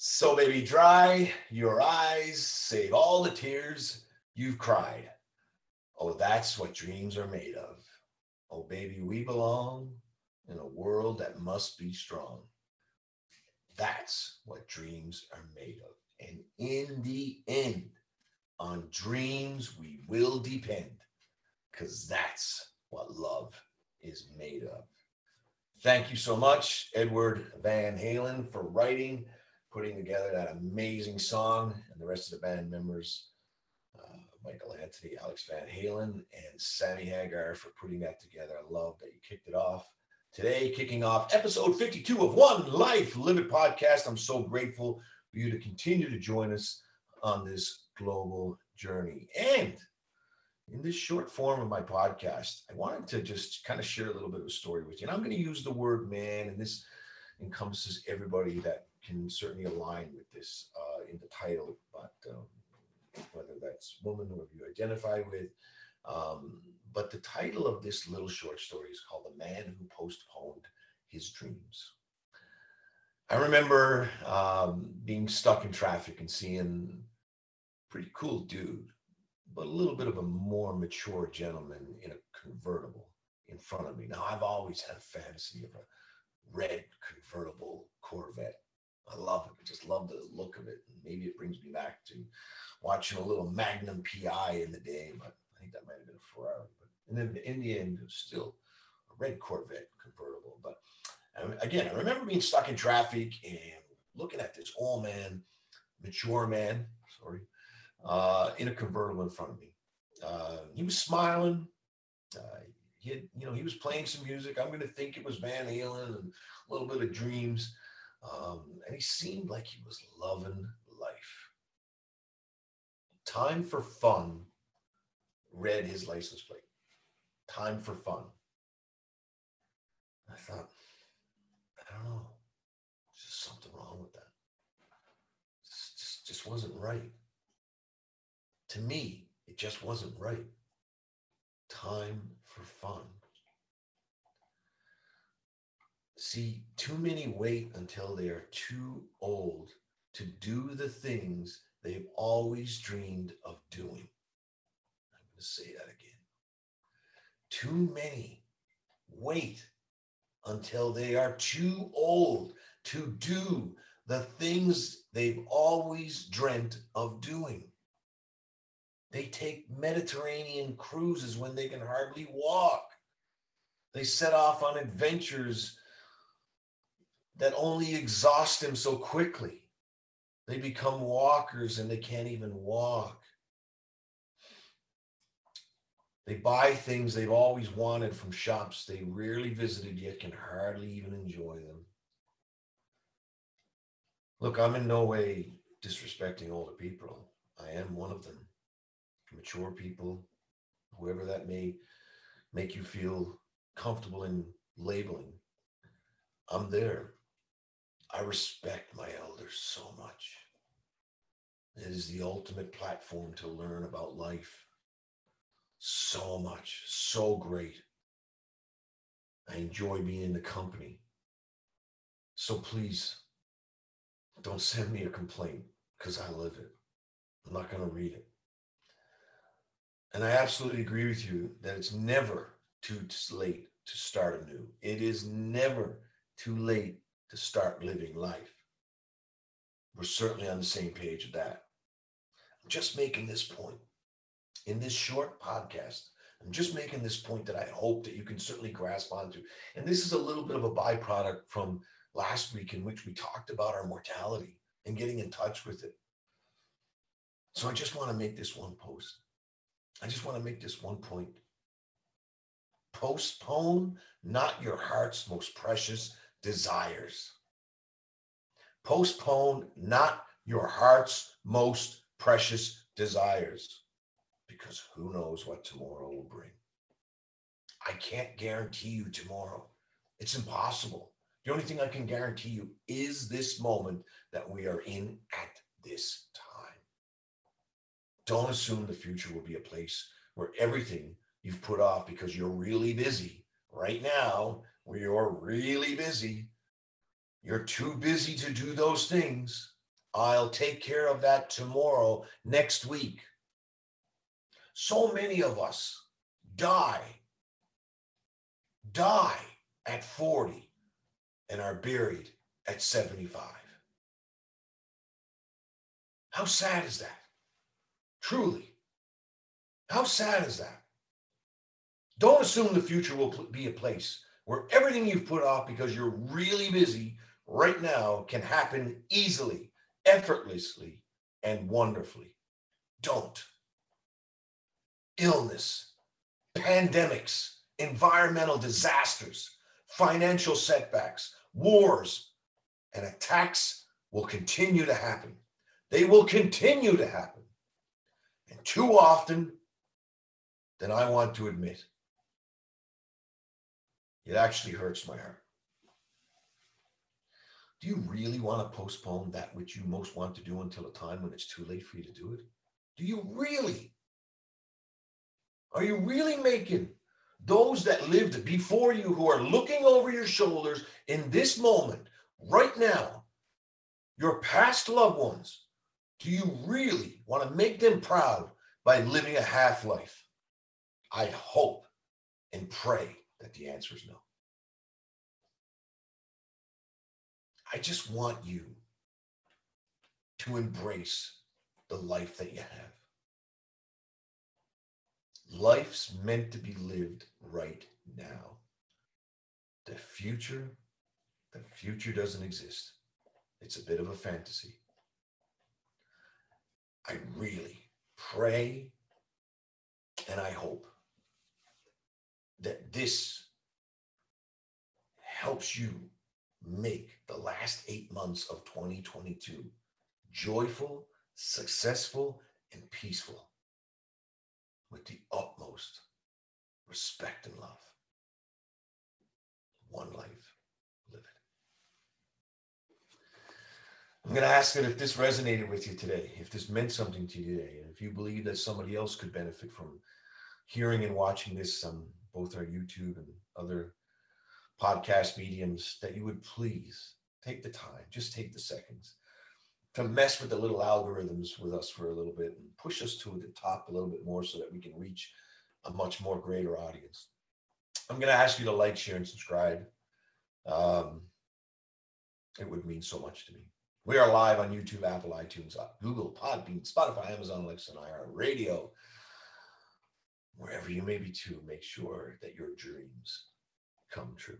So, baby, dry your eyes, save all the tears you've cried. Oh, that's what dreams are made of. Oh, baby, we belong in a world that must be strong. That's what dreams are made of. And in the end, on dreams we will depend, because that's what love is made of. Thank you so much, Edward Van Halen, for writing putting together that amazing song, and the rest of the band members, uh, Michael Anthony, Alex Van Halen, and Sammy Hagar for putting that together. I love that you kicked it off. Today, kicking off episode 52 of One Life Live It podcast. I'm so grateful for you to continue to join us on this global journey. And in this short form of my podcast, I wanted to just kind of share a little bit of a story with you. And I'm going to use the word man, and this encompasses everybody that can certainly align with this uh, in the title, but um, whether that's woman or you identify with. Um, but the title of this little short story is called The Man Who Postponed His Dreams. I remember um, being stuck in traffic and seeing pretty cool dude, but a little bit of a more mature gentleman in a convertible in front of me. Now, I've always had a fantasy of a red convertible Corvette I love it. I just love the look of it. And maybe it brings me back to watching a little Magnum PI in the day, but I think that might have been a Ferrari. But and then in the end, it was still a red Corvette convertible. But again, I remember being stuck in traffic and looking at this old man, mature man, sorry, uh, in a convertible in front of me. Uh, he was smiling. Uh, he had, you know, he was playing some music. I'm going to think it was Van Halen and a little bit of Dreams. Um, and he seemed like he was loving life. Time for fun read his license plate. Time for fun. I thought, I don't know. There's just something wrong with that. Just, just wasn't right. To me, it just wasn't right. Time for fun. See, too many wait until they are too old to do the things they've always dreamed of doing. I'm going to say that again. Too many wait until they are too old to do the things they've always dreamt of doing. They take Mediterranean cruises when they can hardly walk. They set off on adventures that only exhaust them so quickly. They become walkers and they can't even walk. They buy things they've always wanted from shops they rarely visited yet can hardly even enjoy them. Look, I'm in no way disrespecting older people. I am one of them. Mature people, whoever that may make you feel comfortable in labeling. I'm there. I respect my elders so much. It is the ultimate platform to learn about life. So much, so great. I enjoy being in the company. So please don't send me a complaint. because I live it. I'm not going to read it. And I absolutely agree with you that it's never too late to start anew. It is never too late to start living life. We're certainly on the same page with that. I'm just making this point in this short podcast. I'm just making this point that I hope that you can certainly grasp onto. And this is a little bit of a byproduct from last week in which we talked about our mortality and getting in touch with it. So I just want to make this one post. I just want to make this one point. Postpone not your heart's most precious desires. Postpone not your heart's most precious desires because who knows what tomorrow will bring. I can't guarantee you tomorrow. It's impossible. The only thing I can guarantee you is this moment that we are in at this time. Don't assume the future will be a place where everything you've put off because you're really busy right now, where you're really busy, you're too busy to do those things. I'll take care of that tomorrow, next week. So many of us die, die at 40 and are buried at 75. How sad is that? Truly. How sad is that? Don't assume the future will be a place where everything you've put off because you're really busy right now can happen easily, effortlessly, and wonderfully. Don't. Illness, pandemics, environmental disasters, financial setbacks, wars, and attacks will continue to happen. They will continue to happen. And too often, than I want to admit, it actually hurts my heart. Do you really want to postpone that which you most want to do until a time when it's too late for you to do it? Do you really? Are you really making those that lived before you who are looking over your shoulders in this moment, right now, your past loved ones, do you really want to make them proud by living a half life? I hope and pray that the answer is no. I just want you to embrace the life that you have. Life's meant to be lived right now. The future, the future doesn't exist. It's a bit of a fantasy. I really pray and I hope that this helps you make the last eight months of 2022 joyful, successful, and peaceful with the utmost respect and love. One life, live it. I'm going to ask that if this resonated with you today, if this meant something to you today, and if you believe that somebody else could benefit from hearing and watching this on both our YouTube and other podcast mediums, that you would please take the time, just take the seconds to mess with the little algorithms with us for a little bit and push us to the top a little bit more so that we can reach a much more greater audience. I'm going to ask you to like, share, and subscribe. Um, it would mean so much to me. We are live on YouTube, Apple, iTunes, Google, Podbean, Spotify, Amazon, Alexa, and iHeart Radio. Wherever you may be to make sure that your dreams come true.